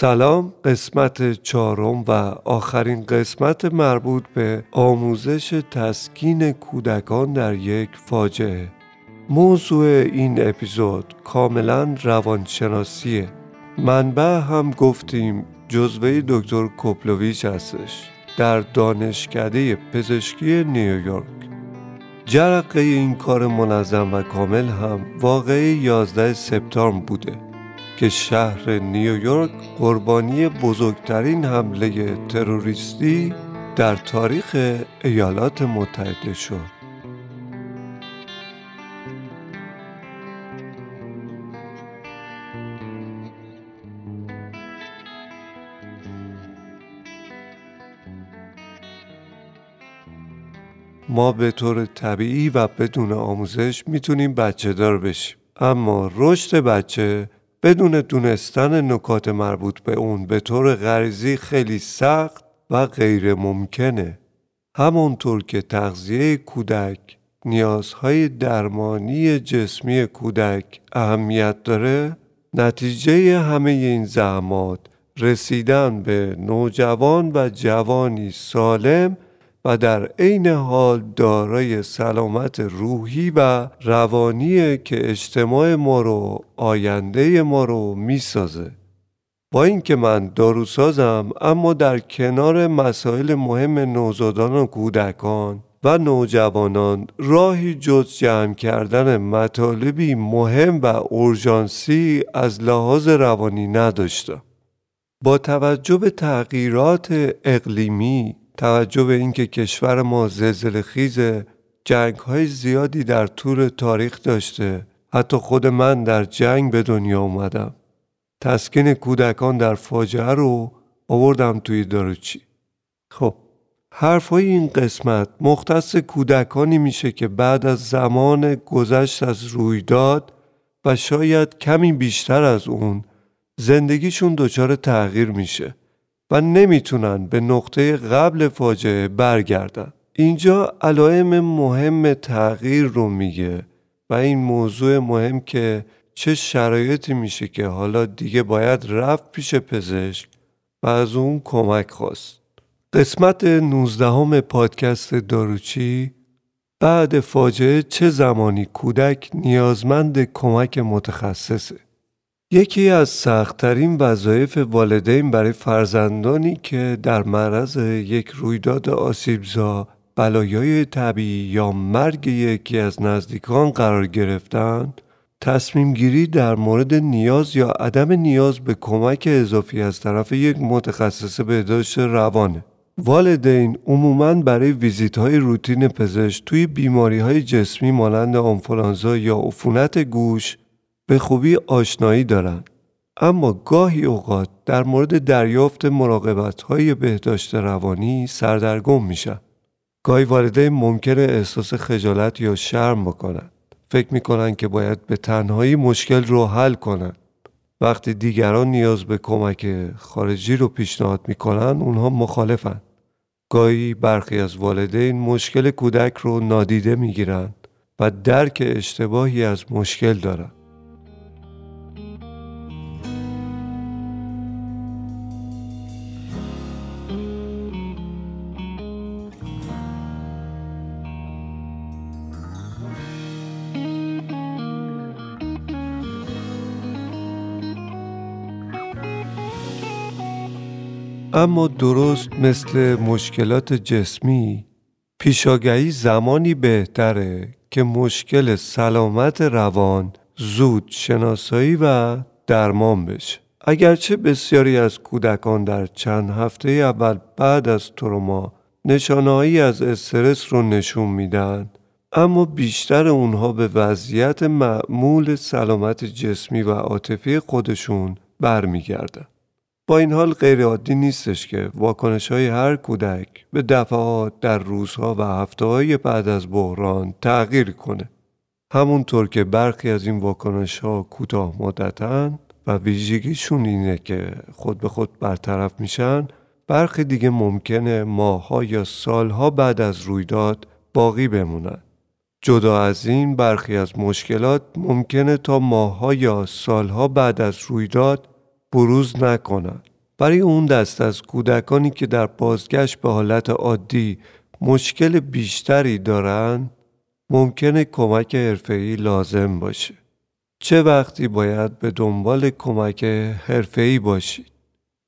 سلام قسمت چهارم و آخرین قسمت مربوط به آموزش تسکین کودکان در یک فاجعه. موضوع این اپیزود کاملا روانشناسیه. منبع هم گفتیم جزوه دکتر کوپلوویچ هستش در دانشکده پزشکی نیویورک. جرقه این کار منظم و کامل هم واقعی 11 سپتامبر بوده. که شهر نیویورک قربانی بزرگترین حمله تروریستی در تاریخ ایالات متحده شد. ما به طور طبیعی و بدون آموزش می‌تونیم بچه دار بشیم اما رشد بچه بدون دونستن نکات مربوط به اون به طور غریزی خیلی سخت و غیر ممکنه. همونطور که تغذیه کودک نیازهای درمانی جسمی کودک اهمیت داره نتیجه همه این زحمات رسیدن به نوجوان و جوانی سالم و در عین حال دارای سلامت روحی و روانی که اجتماع ما رو آینده ما رو می‌سازه. با اینکه من داروسازم اما در کنار مسائل مهم نوزادان و کودکان و نوجوانان راهی جز جمع کردن مطالبی مهم و اورژانسی از لحاظ روانی نداشتم. با توجه به تغییرات اقلیمی توجه به اینکه کشور ما زلزله خیز جنگ های زیادی در طول تاریخ داشته. حتی خود من در جنگ به دنیا اومدم. تسکین کودکان در فاجعه رو آوردم توی داروچی. خب حرفای این قسمت مختص کودکانی میشه که بعد از زمان گذشت از رویداد و شاید کمی بیشتر از اون زندگیشون دچار تغییر میشه. و نمی‌تونن به نقطه قبل فاجعه برگردن. اینجا علائم مهم تغییر رو میگه و این موضوع مهم که چه شرایطی میشه که حالا دیگه باید رفت پیش پزشک و از اون کمک خواست. قسمت 19 پادکست داروچی بعد فاجعه چه زمانی کودک نیازمند کمک متخصصه؟ یکی از سختترین وظایف والدین برای فرزندانی که در معرض یک رویداد آسیبزا بلایای طبیعی یا مرگ یکی از نزدیکان قرار گرفتند تصمیم گیری در مورد نیاز یا عدم نیاز به کمک اضافی از طرف یک متخصص بهداشت روانه. والدین عموماً برای ویزیت های روتین پزشک توی بیماری های جسمی مانند آنفولانزا یا عفونت گوش به خوبی آشنایی دارند اما گاهی اوقات در مورد دریافت مراقبت های بهداشت روانی سردرگم میشن. گاهی والدین ممکنه احساس خجالت یا شرم بکنند. فکر می‌کنن که باید به تنهایی مشکل رو حل کنند. وقتی دیگران نیاز به کمک خارجی رو پیشنهاد می‌کنن اونها مخالفن. گاهی برخی از والدین مشکل کودک رو نادیده می‌گیرند و درک اشتباهی از مشکل دارند اما درست مثل مشکلات جسمی پیشاگهی زمانی بهتره که مشکل سلامت روان زود شناسایی و درمان بشه. اگرچه بسیاری از کودکان در چند هفته اول بعد از تروما نشانهایی از استرس رو نشون میدن اما بیشتر اونها به وضعیت معمول سلامت جسمی و عاطفی خودشون برمیگردن. با این حال غیر عادی نیستش که واکنش های هر کودک به دفعات در روزها و هفته های بعد از بحران تغییر کنه. همونطور که برخی از این واکنش ها کوتاه مدتن و ویژگیشون اینه که خود به خود برطرف میشن برخی دیگه ممکنه ماهها یا سالها بعد از رویداد باقی بمونن. جدا از این برخی از مشکلات ممکنه تا ماهها یا سالها بعد از رویداد بروز نکنند. برای اون دست از کودکانی که در بازگشت به حالت عادی مشکل بیشتری دارند ممکنه کمک حرفه‌ای لازم باشه. چه وقتی باید به دنبال کمک حرفه‌ای باشید؟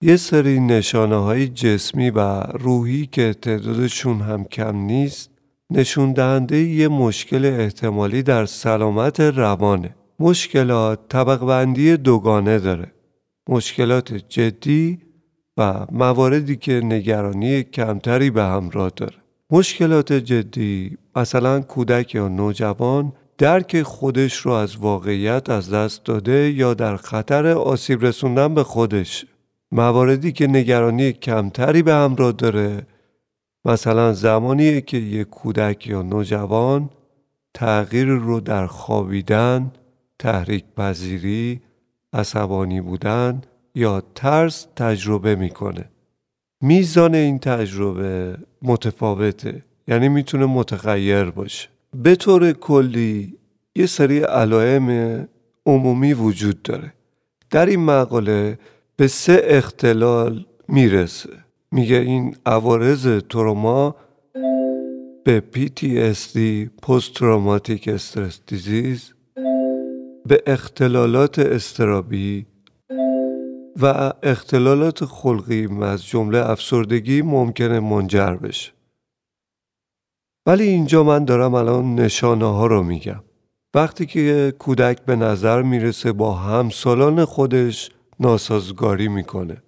یه سری نشانه های جسمی و روحی که تعدادشون هم کم نیست نشون دهنده یه مشکل احتمالی در سلامت روانه. مشکلات طبق بندی دوگانه داره. مشکلات جدی و مواردی که نگرانی کمتری به همراه داره. مشکلات جدی مثلا کودک یا نوجوان درک خودش رو از واقعیت از دست داده یا در خطر آسیب رسوندن به خودش مواردی که نگرانی کمتری به همراه داره مثلا زمانی که یک کودک یا نوجوان تغییر رو در خوابیدن، تحریک پذیری، عصبانی بودن یا ترس تجربه می‌کنه. میزان این تجربه متفاوته یعنی می‌تونه متغیر باشه. به طور کلی یه سری علائم عمومی وجود داره. در این مقاله به سه اختلال می‌رسه میگه این عوارض تروما به PTSD پست تروماتیک استرس دیزیز به اختلالات استرابی و اختلالات خلقی از جمله افسردگی ممکنه منجر بشه. ولی اینجا من دارم الان نشانه ها رو میگم. وقتی که کودک به نظر می‌رسه با همسالان خودش ناسازگاری می‌کنه.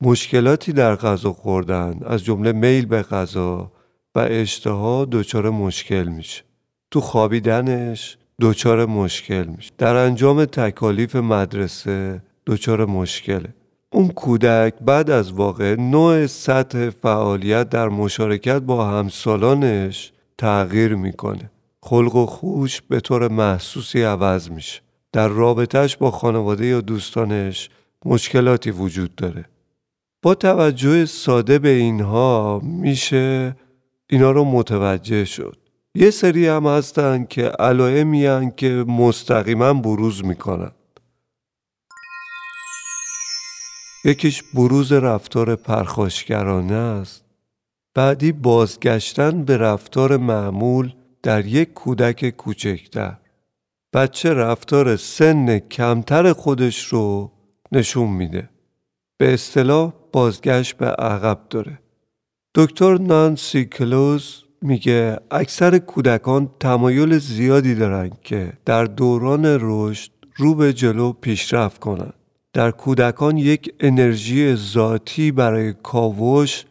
مشکلاتی در غذا خوردن از جمله میل به غذا و اشتها دچار مشکل میشه. تو خوابیدنش دچار مشکل میشه. در انجام تکالیف مدرسه دچار مشکله. اون کودک بعد از واقع نوع سطح فعالیت در مشارکت با همسالانش تغییر می‌کنه. خلق و خوش به طور محسوسی عوض میشه. در رابطهش با خانواده یا دوستانش مشکلاتی وجود داره. با توجه ساده به اینها میشه اینا رو متوجه شد. یه سری هم هستن که علائمی که مستقیما بروز می‌کنن. یکیش بروز رفتار پرخاشگرانه است. بعدی بازگشتن به رفتار معمول در یک کودک کوچکتر. بچه رفتار سن کمتر خودش رو نشون میده. به اصطلاح بازگشت به عقب داره. دکتر نانسی کلوز میگه اکثر کودکان تمایل زیادی دارن که در دوران رشد رو به جلو پیشرفت کنند. در کودکان یک انرژی ذاتی برای کاوش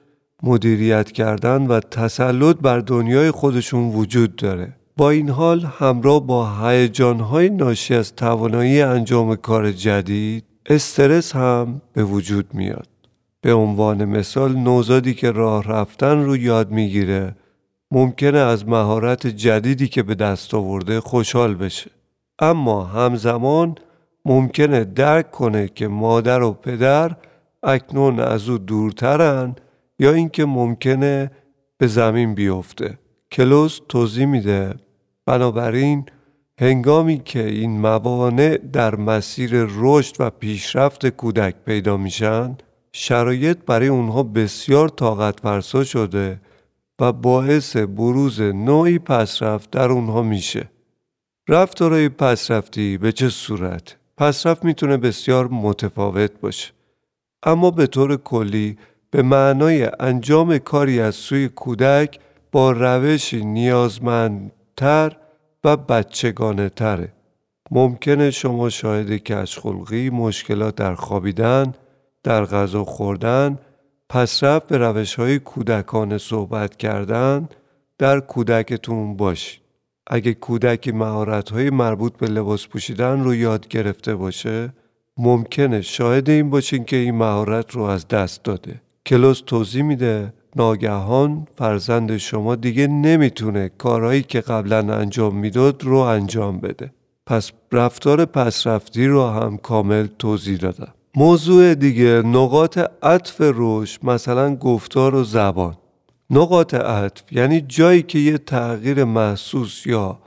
مدیریت کردن و تسلط بر دنیای خودشون وجود داره با این حال همراه با هیجانهای ناشی از توانایی انجام کار جدید استرس هم به وجود میاد به عنوان مثال نوزادی که راه رفتن رو یاد می‌گیره ممکنه از مهارت جدیدی که به دست آورده خوشحال بشه. اما همزمان ممکنه درک کنه که مادر و پدر اکنون از او دورترن یا اینکه ممکنه به زمین بیفته. کلوز توضیح میده. بنابراین هنگامی که این موانع در مسیر رشد و پیشرفت کودک پیدا میشن شرایط برای اونها بسیار طاقت فرسا شده و باعث بروز نوعی پسرفت در اونها میشه رفتارهای پسرفتی به چه صورت؟ پسرفت می‌تونه بسیار متفاوت باشه اما به طور کلی به معنای انجام کاری از سوی کودک با روشی نیازمندتر و بچگانه تره. ممکنه شما شاهد کشخلقی مشکلات در خوابیدن، در غذا خوردن، پس رفت به روش های کودکانه صحبت کردن در کودکتون باشید. اگه کودکی مهارت های مربوط به لباس پوشیدن رو یاد گرفته باشه ممکنه شاهد این باشین که این مهارت رو از دست داده. کلوس توضیح میده ناگهان فرزند شما دیگه نمی‌تونه کارهایی که قبلا انجام می‌داد رو انجام بده پس رفتار پسرفتی رو هم کامل توضیح دادم موضوع دیگه نقاط عطف روش مثلا گفتار و زبان. نقاط عطف یعنی جایی که یه تغییر محسوس یا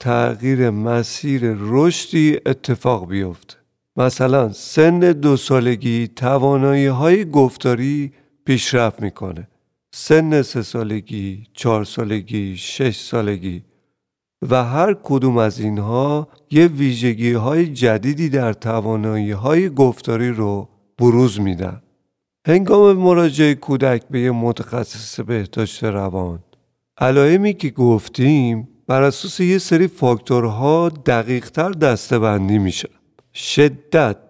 تغییر مسیر رشدی اتفاق بیفته. مثلا سن دو سالگی توانایی های گفتاری پیشرفت می‌کنه. سن سه سالگی، چهار سالگی، شش سالگی. و هر کدوم از اینها یه ویژگی های جدیدی در توانایی های گفتاری رو بروز میدن. هنگام مراجعه کودک به یه متخصص بهداشت روان علائمی که گفتیم بر اساس یه سری فاکتورها دقیقتر دسته بندی میشه شدت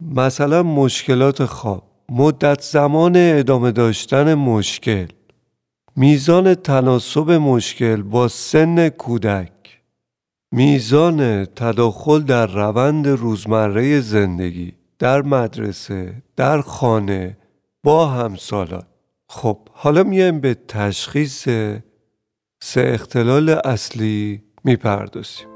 مثلا مشکلات خواب مدت زمان ادامه داشتن مشکل میزان تناسب مشکل با سن کودک. میزان تداخل در روند روزمره زندگی در مدرسه در خانه با همسالان. خب حالا میایم به تشخیص سه اختلال اصلی می‌پردازیم.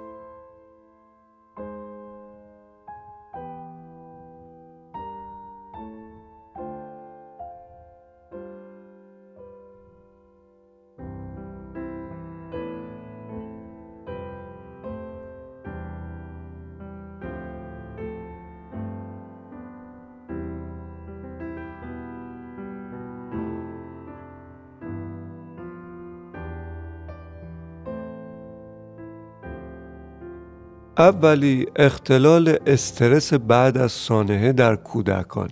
اولی اختلال استرس بعد از سانحه در کودکان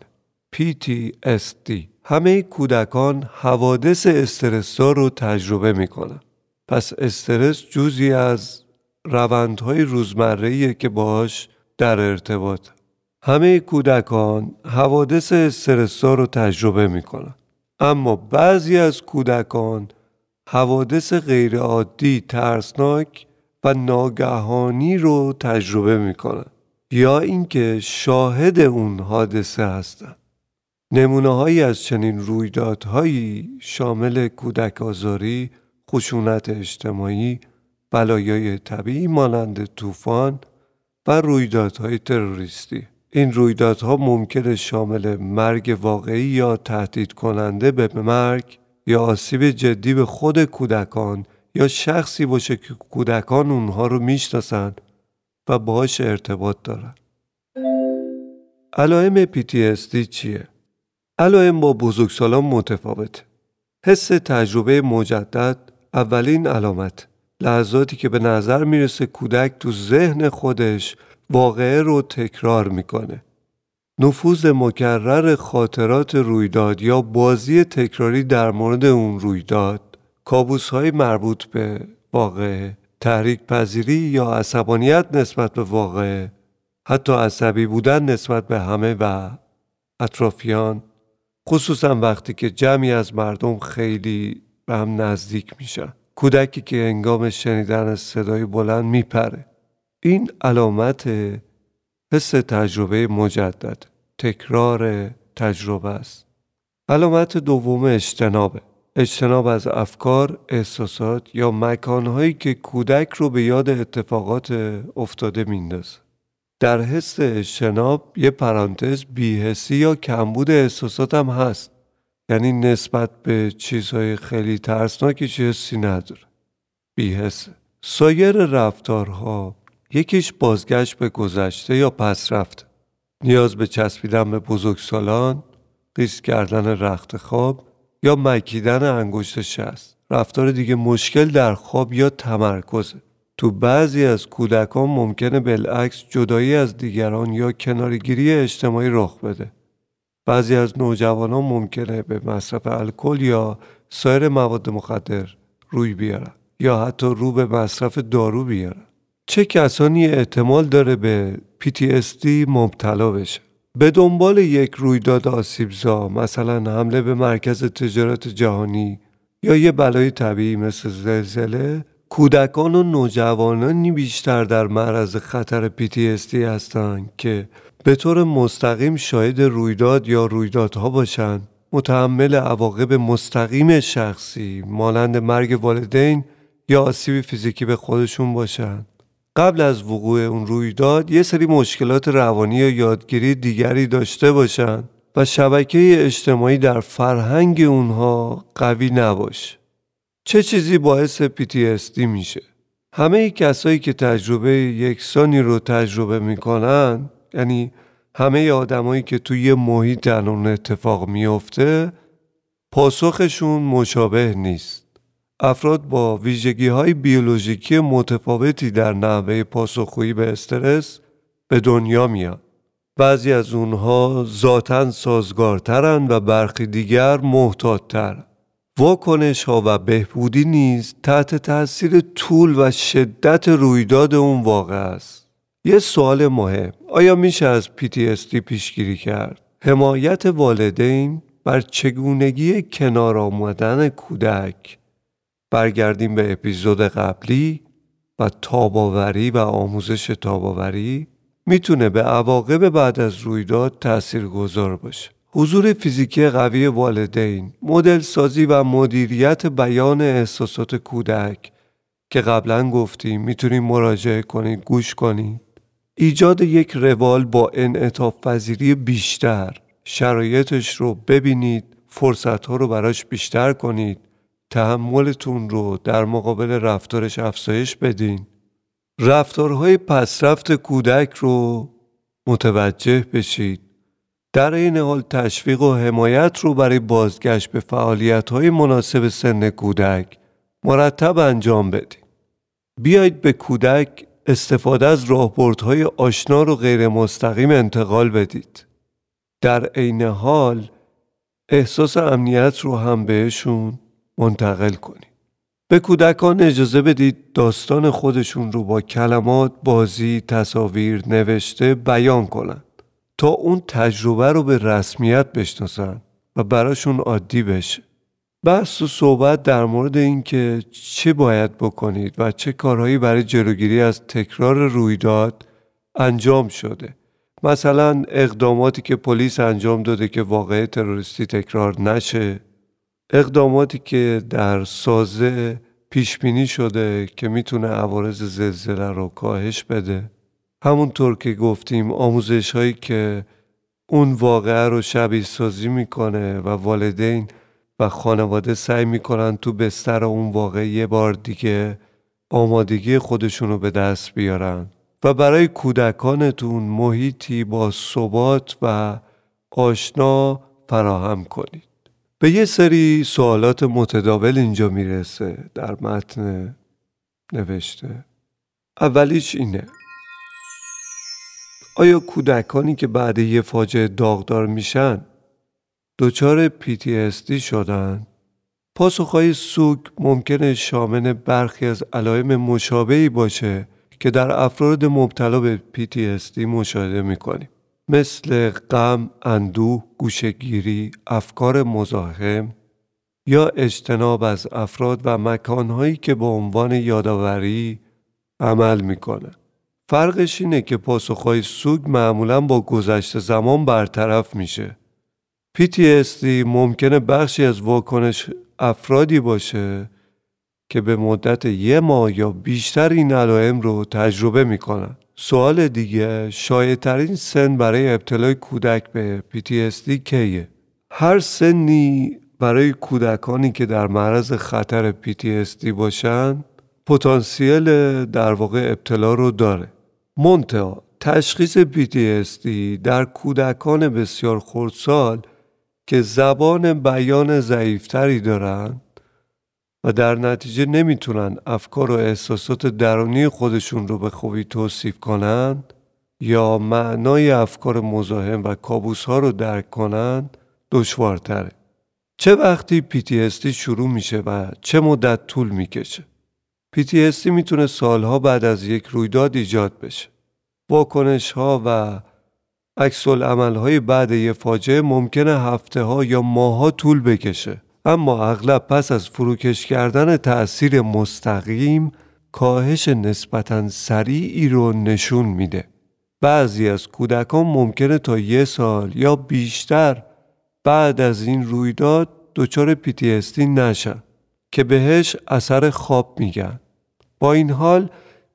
PTSD همه کودکان حوادث استرسدار رو تجربه می‌کنن. پس استرس جزی از روندهای روزمره که باش در ارتباط. همه کودکان حوادث استرسدار رو تجربه می‌کنن. اما بعضی از کودکان حوادث غیرعادی ترسناک و ناگهانی رو تجربه می‌کنن یا اینکه شاهد اون حادثه هستند. نمونه هایی از چنین رویدادهایی شامل کودک آزاری، خشونت اجتماعی، بلایای طبیعی مانند طوفان و رویدادهای تروریستی این رویدادها ممکن شامل مرگ واقعی یا تهدید کننده به مرگ یا آسیب جدی به خود کودکان یا شخصی باشه که کودکان اونها رو می‌شناسن و باهاش ارتباط دارن. علائم PTSD چیه؟ علائم با بزرگسالان متفاوته. حس تجربه مجدد اولین علامت. لحظاتی که به نظر می‌رسه کودک تو ذهن خودش واقعه رو تکرار می‌کنه. نفوذ مکرر خاطرات رویداد یا بازی تکراری در مورد اون رویداد کابوس های مربوط به واقع تحریک پذیری یا عصبانیت نسبت به واقع حتی عصبی بودن نسبت به همه و اطرافیان خصوصا وقتی که جمعی از مردم خیلی به هم نزدیک میشن. کودکی که انگام شنیدن صدای بلند میپره. این علامت حس تجربه مجدد تکرار تجربه است. علامت دوم اجتنابه. اجتناب از افکار، احساسات یا مکانهایی که کودک رو به یاد اتفاقات افتاده میندازه. در حس اجتناب یه پرانتز بیهسی یا کمبود احساسات هم هست. یعنی نسبت به چیزهای خیلی ترسناکی چه حسی نداره. بیهسه. سایر رفتارها یکیش بازگشت به گذشته یا پس رفت. نیاز به چسبیدن به بزرگسالان، قیس کردن رخت خواب یا مکیدن انگشت شست. رفتار دیگه مشکل در خواب یا تمرکزه. تو بعضی از کودکان ممکنه بالعکس جدایی از دیگران یا کنارگیری اجتماعی رخ بده. بعضی از نوجوانان ممکنه به مصرف الکل یا سایر مواد مخدر روی بیارن یا حتی رو به مصرف دارو بیارن. چه کسانی احتمال داره به PTSD مبتلا بشه؟ به دنبال یک رویداد آسیبزا مثلا حمله به مرکز تجارت جهانی یا یه بلای طبیعی مثل زلزله کودکان و نوجوانانی بیشتر در معرض خطر PTSD هستند که به طور مستقیم شاهد رویداد یا رویدادها باشند. متحمل عواقب مستقیم شخصی مانند مرگ والدین یا آسیب فیزیکی به خودشون باشند. قبل از وقوع اون رویداد یه سری مشکلات روانی یا یادگیری دیگری داشته باشن و شبکه اجتماعی در فرهنگ اونها قوی نباشه. چه چیزی باعث PTSD میشه؟ همه کسایی که تجربه یکسانی رو تجربه می‌کنن یعنی همه آدمایی که توی محیط الان اتفاق میافته پاسخشون مشابه نیست. افراد با ویژگی های بیولوژیکی متفاوتی در نحوه پاسخگویی به استرس به دنیا میاد. بعضی از اونها ذاتا سازگارترن و برخی دیگر محتاطتر. واکنش ها و بهبودی نیز تحت تاثیر طول و شدت رویداد اون واقع است. یه سوال مهم آیا میشه از PTSD پیشگیری کرد؟ حمایت والدین بر چگونگی کنار آمدن کودک برگردیم به اپیزود قبلی و تاباوری و آموزش تاباوری می‌تونه به عواقب بعد از رویداد تأثیر گذار باشه. حضور فیزیکی قوی والدین، مدل سازی و مدیریت بیان احساسات کودک که قبلا گفتیم می‌تونیم مراجعه کنید گوش کنید. ایجاد یک روال با انعطاف پذیری بیشتر. شرایطش رو ببینید فرصت ها رو براش بیشتر کنید. تحملتون رو در مقابل رفتارش افزایش بدین رفتارهای پسرفت کودک رو متوجه بشید در این حال تشویق و حمایت رو برای بازگشت به فعالیت های مناسب سن کودک مرتب انجام بدید. بیایید به کودک استفاده از راهبردهای آشنا رو غیر مستقیم انتقال بدید. در عین حال احساس امنیت رو هم بهشون منتقل کنید. به کودکان اجازه بدید داستان خودشون رو با کلمات، بازی، تصاویر، نوشته بیان کنند تا اون تجربه رو به رسمیت بشناسن و براشون عادی بشه. بحث و صحبت در مورد اینکه چه باید بکنید و چه کارهایی برای جلوگیری از تکرار رویداد انجام شده. مثلا اقداماتی که پلیس انجام داده که واقع تروریستی تکرار نشه اقداماتی که در سازه پیش بینی شده که می‌تونه عوارض زلزله رو کاهش بده. همونطور که گفتیم آموزش هایی که اون واقعه رو شبیه سازی می‌کنه و والدین و خانواده سعی می‌کنن تو بستر اون واقع یه بار دیگه آمادگی خودشون رو به دست بیارن. و برای کودکانتون محیطی با ثبات و آشنا فراهم کنید. به یه سری سوالات متداول اینجا می‌رسه در متن نوشته. اولیش اینه. آیا کودکانی که بعد یه فاجعه داغدار میشن دچار PTSD شدن؟ پاسخهای سوگ ممکنه شامل برخی از علائم مشابهی باشه که در افراد مبتلا به PTSD مشاهده می‌کنیم. مثل غم، اندوه، گوشگیری، افکار مزاحم یا اجتناب از افراد و مکانهایی که به عنوان یادآوری عمل می‌کنه. فرقش اینه که پاسخهای سوگ معمولا با گذشت زمان برطرف میشه. PTSD ممکنه بخشی از واکنش افرادی باشه که به مدت یه ماه یا بیشتر این علائم رو تجربه می‌کنن. سوال دیگه شایع سن برای ابتلای کودک به PTSD کیه؟ هر سنی برای کودکانی که در معرض خطر PTSD باشن پتانسیل در واقع ابتلا رو داره. منتها تشخیص PTSD در کودکان بسیار خردسال که زبان بیان ضعیفتری دارند و در نتیجه نمی‌تونن افکار و احساسات درونی خودشون رو به خوبی توصیف کنند یا معنای افکار مزاحم و کابوس ها رو درک کنند دشوارتره. چه وقتی PTSD شروع میشه و چه مدت طول می‌کشه؟ PTSD می‌تونه سالها بعد از یک رویداد ایجاد بشه. واکنش ها و عکس های بعد یه فاجعه ممکنه هفته ها یا ماه ها طول بکشه. اما اغلب پس از فروکش کردن تأثیر مستقیم کاهش نسبتا سریعی رو نشون میده. بعضی از کودکان ممکنه تا یه سال یا بیشتر بعد از این رویداد دچار PTSD نشن که بهش اثر خواب میگن. با این حال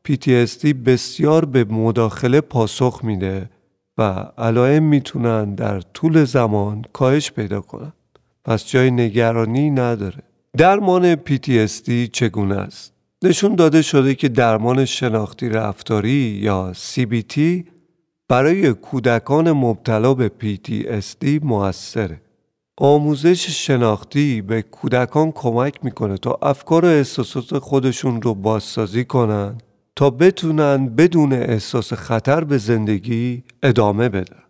PTSD بسیار به مداخله پاسخ میده و علائم می‌تونن در طول زمان کاهش پیدا کنن. پس جای نگرانی نداره درمان PTSD چگونه است؟ نشون داده شده که درمان شناختی رفتاری یا CBT برای کودکان مبتلا به PTSD موثره. آموزش شناختی به کودکان کمک می‌کنه تا افکار و احساسات خودشون رو بازسازی کنن تا بتونن بدون احساس خطر به زندگی ادامه بدن.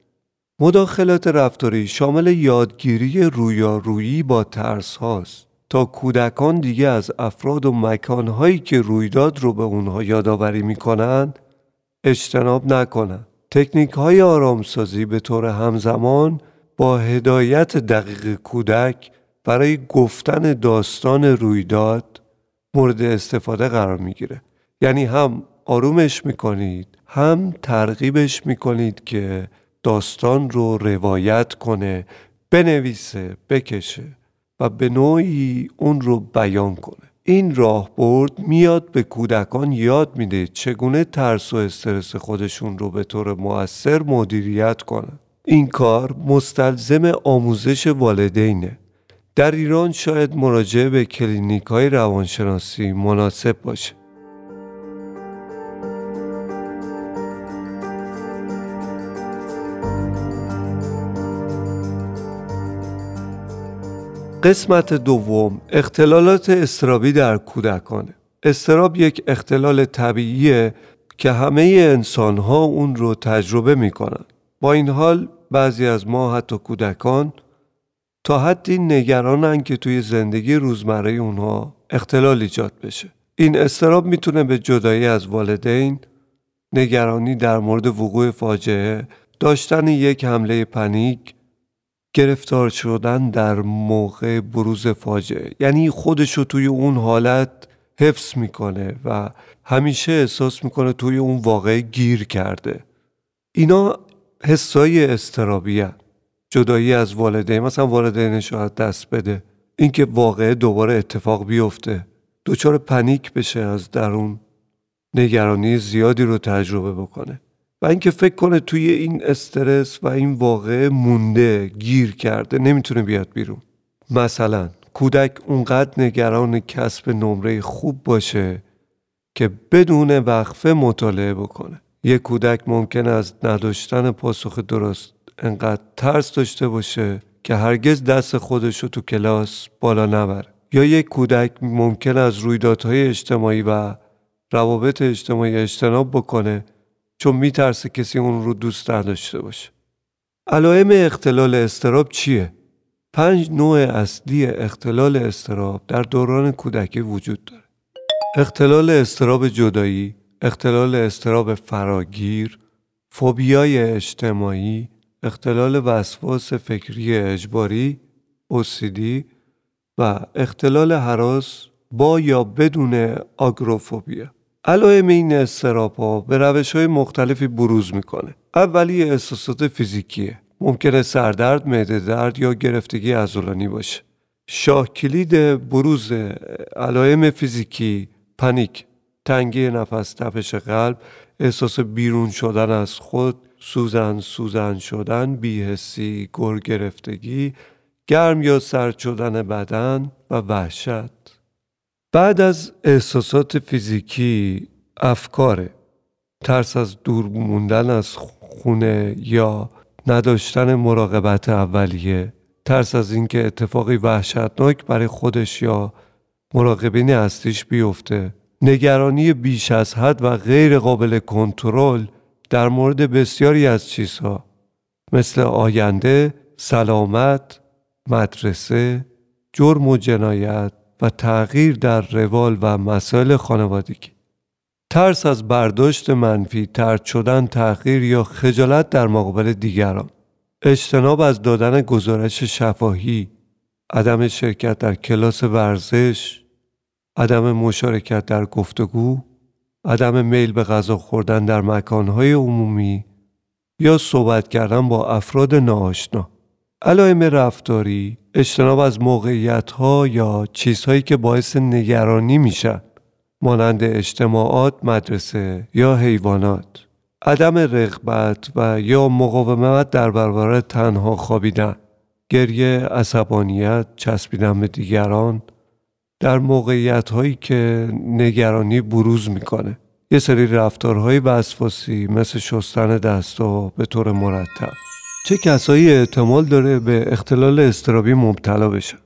مداخلات رفتاری شامل یادگیری رویارویی با ترس هاست تا کودکان دیگه از افراد و مکانهایی که رویداد رو به اونها یادآوری می‌کنن اجتناب نکنن. تکنیک های آرامسازی به طور همزمان با هدایت دقیق کودک برای گفتن داستان رویداد مورد استفاده قرار می‌گیره یعنی هم آرومش می‌کنید هم ترغیبش می‌کنید که داستان رو روایت کنه بنویسه بکشه و به نوعی اون رو بیان کنه. این راهبرد میاد به کودکان یاد میده چگونه ترس و استرس خودشون رو به طور مؤثر مدیریت کنن. این کار مستلزم آموزش والدینه. در ایران شاید مراجعه به کلینیک های روانشناسی مناسب باشه. قسمت دوم اختلالات استرابی در کودکانه استراب یک اختلال طبیعیه که همه انسان ها اون رو تجربه می کنن. با این حال بعضی از ما حتی کودکان تا حدی نگرانن که توی زندگی روزمره اونها اختلال ایجاد بشه. این استراب می‌تونه به جدایی از والدین، نگرانی در مورد وقوع فاجعه، داشتن یک حمله پنیک، گرفتار شدن در موقع بروز فاجعه. یعنی خودش رو توی اون حالت حفظ می‌کنه و همیشه احساس می‌کنه توی اون واقع گیر کرده. اینا حسای استرابی جدایی از والدین. مثلا والدینش رو دست بده. اینکه واقعه دوباره اتفاق بیفته. دچار پنیک بشه از درون. نگرانی زیادی رو تجربه بکنه. و اینکه فکر کنه توی این استرس و این واقعه مونده گیر کرده نمی‌تونه بیاد بیرون. مثلا کودک اونقدر نگران کسب نمره خوب باشه که بدون وقفه مطالعه بکنه. یه کودک ممکن از نداشتن پاسخ درست انقدر ترس داشته باشه که هرگز دست خودش رو تو کلاس بالا نبره. یا یک کودک ممکن از رویدادهای اجتماعی و روابط اجتماعی اجتناب بکنه چون میترسه کسی اون رو دوست نداشته باشه. علائم اختلال استراب چیه؟ پنج نوع اصلی اختلال استراب در دوران کودکی وجود داره. اختلال استراب جدایی اختلال استراب فراگیر فوبیای اجتماعی اختلال وسواس فکری اجباری OCD و اختلال حراس با یا بدون آگروفوبیا. علائم این استراب ها به روش های مختلفی بروز می‌کنه. اولی احساسات فیزیکیه. ممکنه سردرد، معده درد یا گرفتگی عضلانی باشه. شاه کلید بروز علائم فیزیکی پنیک تنگی نفس تپش قلب احساس بیرون شدن از خود سوزن سوزن شدن بیهسی گر گرفتگی گرم یا سرد شدن بدن و وحشت. بعد از احساسات فیزیکی افکاره. ترس از دور موندن از خونه یا نداشتن مراقبت اولیه. ترس از اینکه اتفاقی وحشتناک برای خودش یا مراقبین اصلیش بیفته. نگرانی بیش از حد و غیر قابل کنترل در مورد بسیاری از چیزها. مثل آینده، سلامت، مدرسه، جرم و جنایت. و تغییر در روال و مسائل خانوادگی. ترس از برداشت منفی، ترد شدن، تغییر یا خجالت در مقابل دیگران. اجتناب از دادن گزارش شفاهی عدم شرکت در کلاس ورزش عدم مشارکت در گفتگو عدم میل به غذا خوردن در مکانهای عمومی یا صحبت کردن با افراد ناآشنا. علائم رفتاری اجتناب از موقعیت ها یا چیزهایی که باعث نگرانی میشن مانند اجتماعات مدرسه یا حیوانات. عدم رغبت و یا مقاومت در برابر تنها خوابیدن گریه عصبانیت چسبیدن به دیگران در موقعیت هایی که نگرانی بروز می‌کنه. یه سری رفتارهای وسواسی مثل شستن دستا به طور مرتب. چه کسایی احتمال داره به اختلال استرابی مبتلا بشن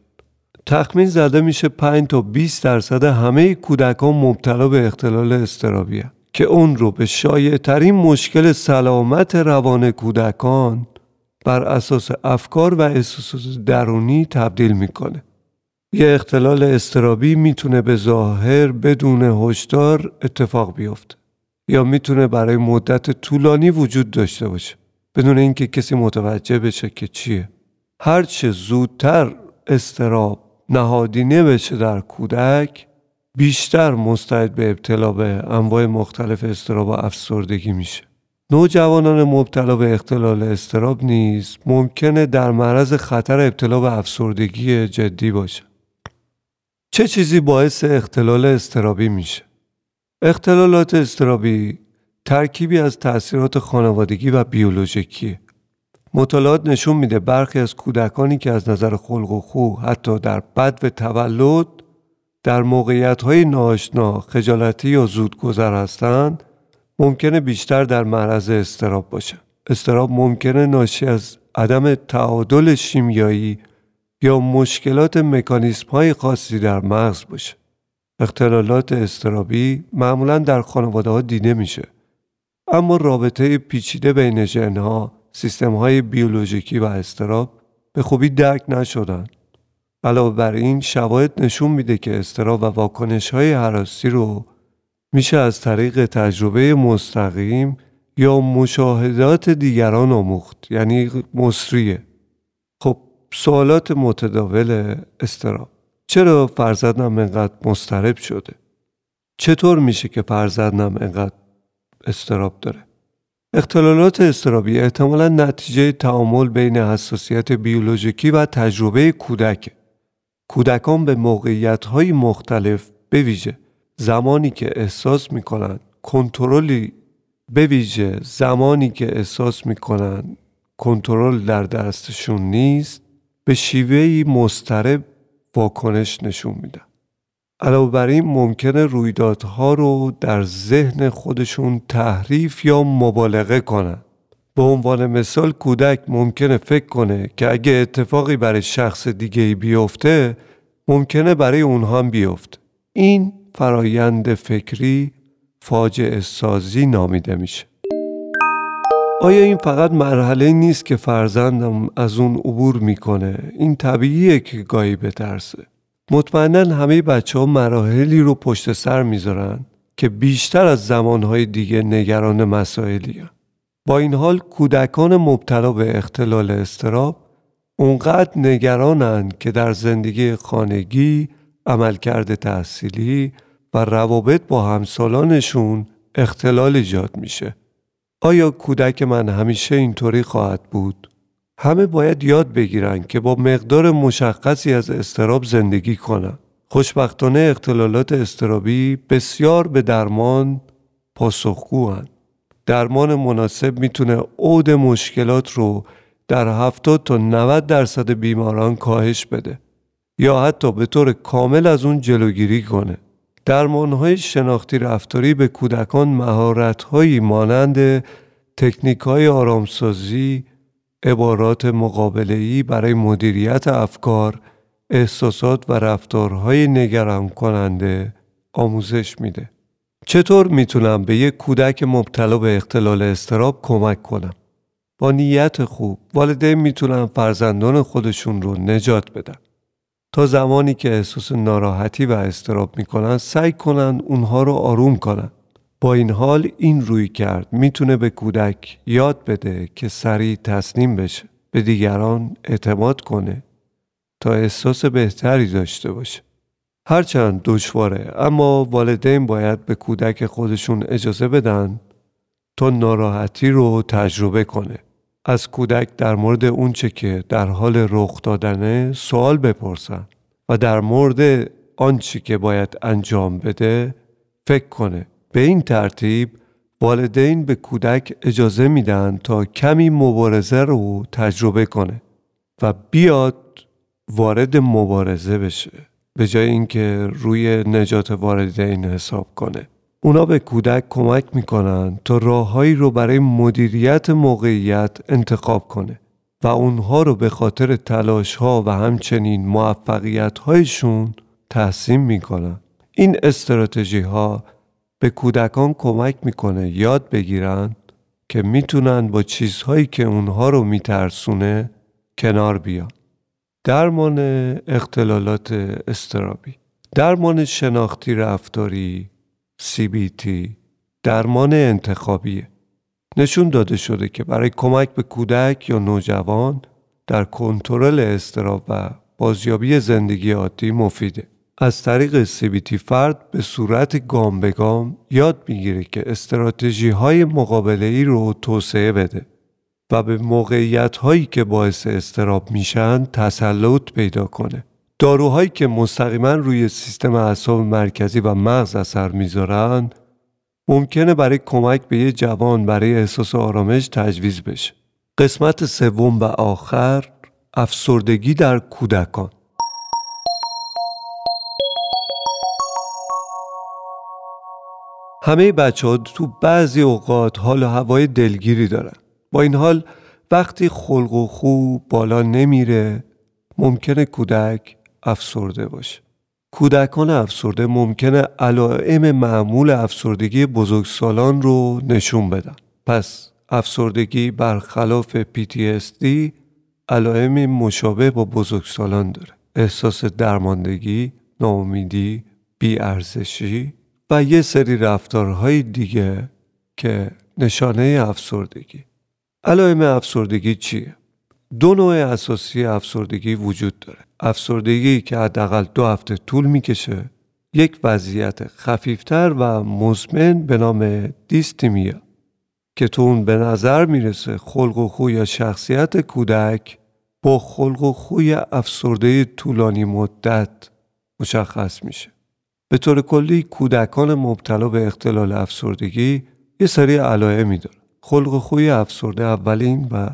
تخمین زده میشه 5 تا 20 درصد همه کودکان مبتلا به اختلال استرابی که اون رو به شایع ترین مشکل سلامت روان کودکان بر اساس افکار و احساسات درونی تبدیل می‌کنه. یه اختلال استرابی می‌تونه به ظاهر بدون هشدار اتفاق بیفته یا می‌تونه برای مدت طولانی وجود داشته باشه بدون اینکه کسی متوجه بشه که چیه. هرچه زودتر استراب نهادینه بشه در کودک بیشتر مستعد به ابتلا به انواع مختلف استراب و افسردگی میشه. نوجوانان مبتلا به اختلال استراب نیز ممکنه در معرض خطر ابتلا به افسردگی جدی باشه. چه چیزی باعث اختلال استرابی میشه؟ اختلالات استرابی ترکیبی از تأثیرات خانوادگی و بیولوژیکیه مطالعات نشون میده برخی از کودکانی که از نظر خلق و خو حتی در بد و تولد در موقعیت های ناشنا خجالتی یا زودگذر هستند ممکنه بیشتر در معرض استراب باشه استراب ممکنه ناشی از عدم تعادل شیمیایی یا مشکلات مکانیسم های خاصی در مغز باشه. اختلالات استرابی معمولا در خانواده ها دیده میشه. اما رابطه پیچیده بین ژنها سیستم های بیولوژیکی و استراب به خوبی درک نشدن علاوه بر این شواهد نشون میده که استراب و واکنش های حراسی رو میشه از طریق تجربه مستقیم یا مشاهدات دیگران آموخت یعنی مصریه. خب سوالات متداول استراب چرا فرزندم انقدر مسترب شده؟ چطور میشه که فرزندم انقدر استراب داره؟ اختلالات استرابی احتمالا نتیجه تعامل بین حساسیت بیولوژیکی و تجربه کودک. کودکان به موقعیت های مختلف بویژه زمانی که احساس می‌کنن کنترلی بویژه زمانی که احساس می‌کنن کنترل در دستشون نیست به شیوهی مسترب واکنش نشون میدن علاوه بر این ممکنه رویدادها رو در ذهن خودشون تحریف یا مبالغه کنن. به عنوان مثال کودک ممکنه فکر کنه که اگه اتفاقی برای شخص دیگه بیفته ممکنه برای اونها هم بیفته این فرایند فکری فاجعه سازی نامیده میشه. آیا این فقط مرحله نیست که فرزندم از اون عبور می‌کنه؟ این طبیعیه که گاهی بترسه. مطمئنا همه بچه ها مراحلی رو پشت سر می‌ذارن که بیشتر از زمانهای دیگه نگران مسائلی هن. با این حال کودکان مبتلا به اختلال استراب اونقدر نگرانن که در زندگی خانگی، عملکرد تحصیلی و روابط با همسالانشون اختلال ایجاد میشه. آیا کودک من همیشه اینطوری خواهد بود؟ همه باید یاد بگیرن که با مقدار مشخصی از استراب زندگی کنن. خوشبختانه اختلالات استرابی بسیار به درمان پاسخگوهن. درمان مناسب می‌تونه عود مشکلات رو در 70 تا 90 درصد بیماران کاهش بده یا حتی به طور کامل از اون جلوگیری کنه. درمان های شناختی رفتاری به کودکان مهارت هایی مانند تکنیک های آرامسازی، عبارات مقابله‌ای برای مدیریت افکار، احساسات و رفتارهای نگران کننده آموزش میده. چطور می‌تونم به یک کودک مبتلا به اختلال استراب کمک کنم؟ با نیت خوب والدین می‌تونن فرزندان خودشون رو نجات بدن. تا زمانی که احساس ناراحتی و استراب می‌کنن سعی کنن اونها رو آروم کنن. با این حال این روی کرد. می‌تونه به کودک یاد بده که سریع تسلیم بشه. به دیگران اعتماد کنه تا احساس بهتری داشته باشه. هرچند دشواره اما والدین باید به کودک خودشون اجازه بدن تا ناراحتی رو تجربه کنه. از کودک در مورد اونچه که در حال رخ دادنه سوال بپرسن و در مورد آنچه که باید انجام بده فکر کنه. به این ترتیب والدین به کودک اجازه میدن تا کمی مبارزه رو تجربه کنه و بیاد وارد مبارزه بشه به جای اینکه روی نجات والدین حساب کنه. اونا به کودک کمک می‌کنن تا راههایی رو برای مدیریت موقعیت انتخاب کنه و اونها رو به خاطر تلاش ها و همچنین موفقیت هایشون تحسین می‌کنن. این استراتژی ها به کودکان کمک می‌کنه یاد بگیرن که می‌تونن با چیزهایی که اونها رو میترسونه کنار بیان. درمان اختلالات استرابی درمان شناختی رفتاری CBT درمان انتخابیه. نشون داده شده که برای کمک به کودک یا نوجوان در کنترل استراب و بازیابی زندگی عادی مفیده. از طریق CBT فرد به صورت گام به گام یاد می‌گیره که استراتژی های مقابله ای رو توسعه بده و به موقعیت هایی که باعث استراب میشن تسلط پیدا کنه. داروهایی که مستقیما روی سیستم اعصاب مرکزی و مغز اثر می‌ذارن ممکنه برای کمک به یه جوان برای احساس آرامش تجویز بشه. قسمت سوم و آخر افسردگی در کودکان همه بچه ها تو بعضی اوقات حال و هوای دلگیری دارن. با این حال وقتی خلق و خو بالا نمیره ممکنه کودک افسرده باشه. کودکان افسرده ممکنه علائم معمول افسردگی بزرگسالان رو نشون بدن. پس افسردگی برخلاف PTSD علائم مشابه با بزرگسالان داره. احساس درماندگی، ناامیدی، بیارزشی و یه سری رفتارهای دیگه که نشانه افسردگی. علائم افسردگی چیه؟ دو نوع اساسی افسردگی وجود داره. افسردگی که حداقل دو هفته طول می‌کشه. یک وضعیت خفیفتر و مزمن به نام دیستیمیا که تو اون به نظر می‌رسه خلق و خوی یا شخصیت کودک با خلق و خوی افسرده طولانی مدت مشخص میشه. به طور کلی کودکان مبتلا به اختلال افسردگی یه سری علائمی داره. خلق خوی افسرده اولین و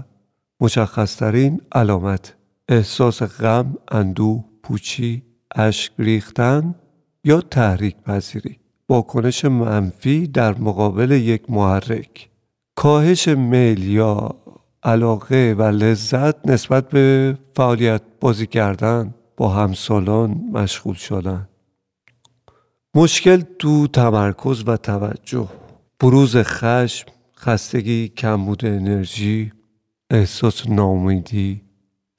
مشخصترین علامت. احساس غم، اندوه، پوچی، اشک ریختن یا تحریک پذیری. واکنش منفی در مقابل یک محرک. کاهش میل یا علاقه و لذت نسبت به فعالیت بازی کردن با همسالان مشغول شدن. مشکل تو تمرکز و توجه. بروز خشم خستگی کمبود انرژی احساس ناامیدی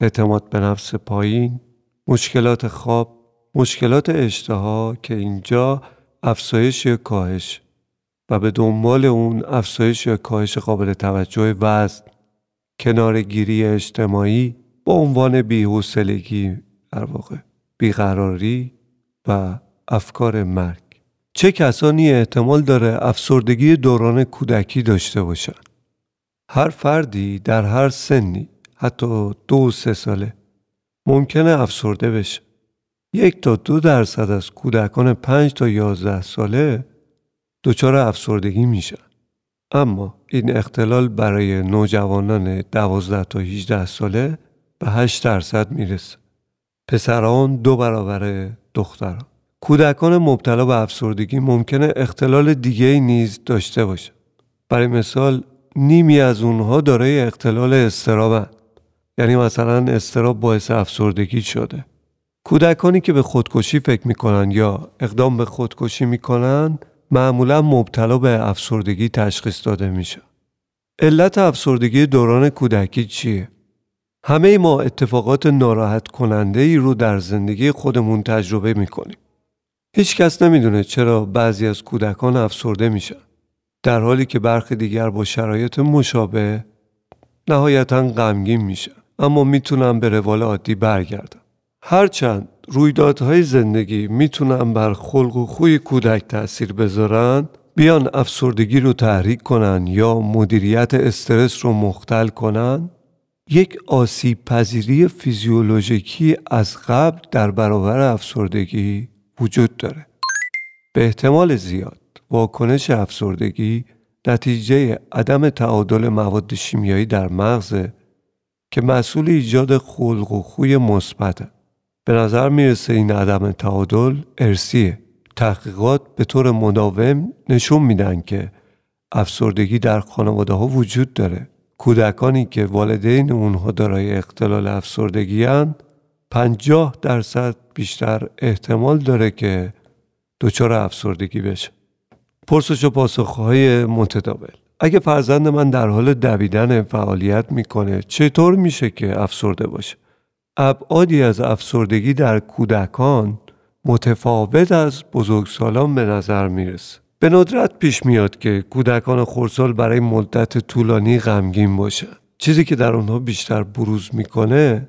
اعتماد به نفس پایین مشکلات خواب مشکلات اشتها که اینجا افزایش یا کاهش و به دنبال اون افزایش یا کاهش قابل توجه وزن. کنارگیری اجتماعی با عنوان بیحوصلگی در واقع بیقراری و افکار مرگ. چه کسانی احتمال داره افسردگی دوران کودکی داشته باشن؟ هر فردی در هر سنی حتی دو سه ساله ممکنه افسرده بشه. یک تا دو درصد از کودکان پنج تا یازده ساله دچار افسردگی میشن. اما این اختلال برای نوجوانان دوازده تا 18 ساله به 8 درصد می‌رسه. پسران دو برابر دختران. کودکان مبتلا به افسردگی ممکنه اختلال دیگه نیز داشته باشه. برای مثال نیمی از اونها دارای اختلال استرابن. یعنی مثلا استراب باعث افسردگی شده. کودکانی که به خودکشی فکر می‌کنن یا اقدام به خودکشی می‌کنن معمولا مبتلا به افسردگی تشخیص داده میشه. علت افسردگی دوران کودکی چیه؟ همه ما اتفاقات ناراحت کننده ای رو در زندگی خودمون تجربه می‌کنیم. هیچ کس نمی‌دونه چرا بعضی از کودکان افسرده میشن. در حالی که برخی دیگر با شرایط مشابه نهایتا غمگین میشن. اما می‌تونن به روال عادی برگردن هرچند رویدادهای زندگی می‌تونن بر خلق و خوی کودک تاثیر بذارن بیان افسردگی رو تحریک کنن یا مدیریت استرس رو مختل کنن یک آسیب پذیری فیزیولوژیکی از قبل در برابر افسردگی وجود داره. به احتمال زیاد واکنش افسردگی نتیجه عدم تعادل مواد شیمیایی در مغز که مسئول ایجاد خلق و خوی مثبته به نظر می‌رسه این عدم تعادل ارسیه تحقیقات به طور مداوم نشون میدن که افسردگی در خانواده ها وجود داره. کودکانی که والدین اونها دارای اختلال افسردگی هن پنجاه درصد بیشتر احتمال داره که دچار افسردگی بشه. پرسش و پاسخهای متداول. اگه فرزند من در حال دویدن فعالیت می‌کنه چطور میشه که افسرده باشه؟ ابعادی از افسردگی در کودکان متفاوت از بزرگسالان به نظر می‌رسه. به ندرت پیش میاد که کودکان خورسال برای مدت طولانی غمگین باشن. چیزی که در آنها بیشتر بروز می‌کنه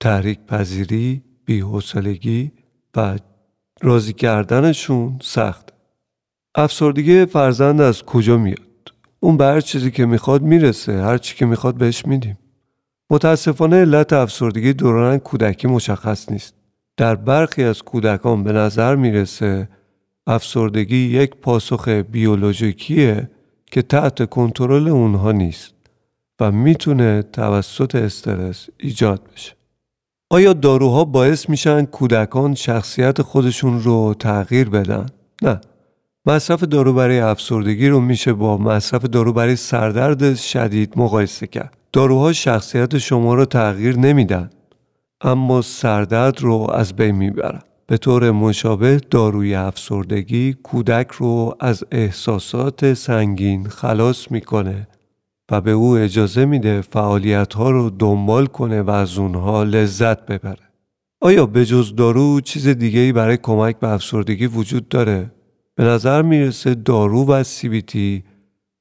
تحریک پذیری، بیحوصلگی و راضی کردنشون سخت. افسردگی فرزند از کجا میاد؟ اون به هر چیزی که می‌خواد می‌رسه هر چی که می‌خواد بهش میدیم. متاسفانه علت افسردگی دوران کودکی مشخص نیست. در برخی از کودکان به نظر می‌رسه افسردگی یک پاسخ بیولوژیکیه که تحت کنترل اونها نیست و می‌تونه توسط استرس ایجاد بشه. آیا داروها باعث میشن کودکان شخصیت خودشون رو تغییر بدن؟ نه. مصرف دارو برای افسردگی رو میشه با مصرف دارو برای سردرد شدید مقایسه کرد. داروها شخصیت شما رو تغییر نمیدن اما سردرد رو از بین می‌برن. به طور مشابه داروی افسردگی کودک رو از احساسات سنگین خلاص می‌کنه و به او اجازه میده فعالیت ها رو دنبال کنه و از اونها لذت ببره. آیا به جز دارو چیز دیگه ای برای کمک به افسردگی وجود داره؟ به نظر می‌رسه دارو و سیبیتی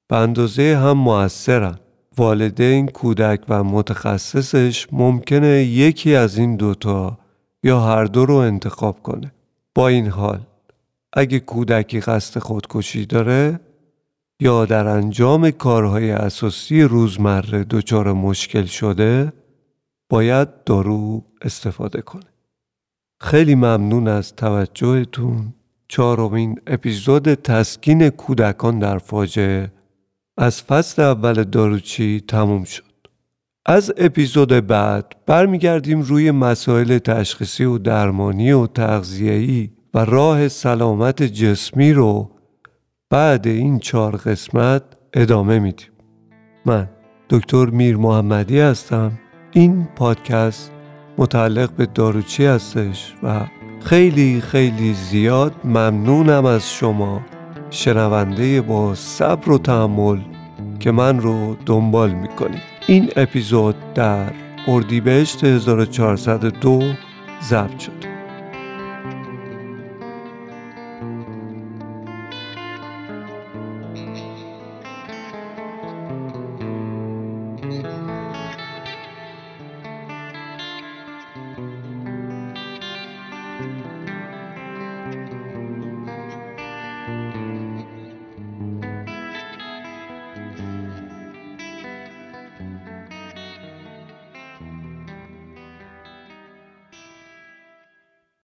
به اندازه هم موثرن. والدین کودک و متخصصش ممکنه یکی از این دوتا یا هر دو رو انتخاب کنه. با این حال اگه کودکی قصد خودکشی داره یا در انجام کارهای اساسی روزمره دچار مشکل شده باید دارو استفاده کنه. خیلی ممنون از توجهتون چهارمین اپیزود تسکین کودکان در فاجعه از فصل اول داروچی تموم شد. از اپیزود بعد برمیگردیم روی مسائل تشخیصی و درمانی و تغذیه‌ای و راه سلامت جسمی رو بعد این چهار قسمت ادامه میدیم. من دکتر میر محمدی هستم. این پادکست متعلق به داروچی هستش و خیلی خیلی زیاد ممنونم از شما شنونده با صبر و تحمل که من رو دنبال می‌کنید. این اپیزود در اردیبهشت 1402 ضبط شد.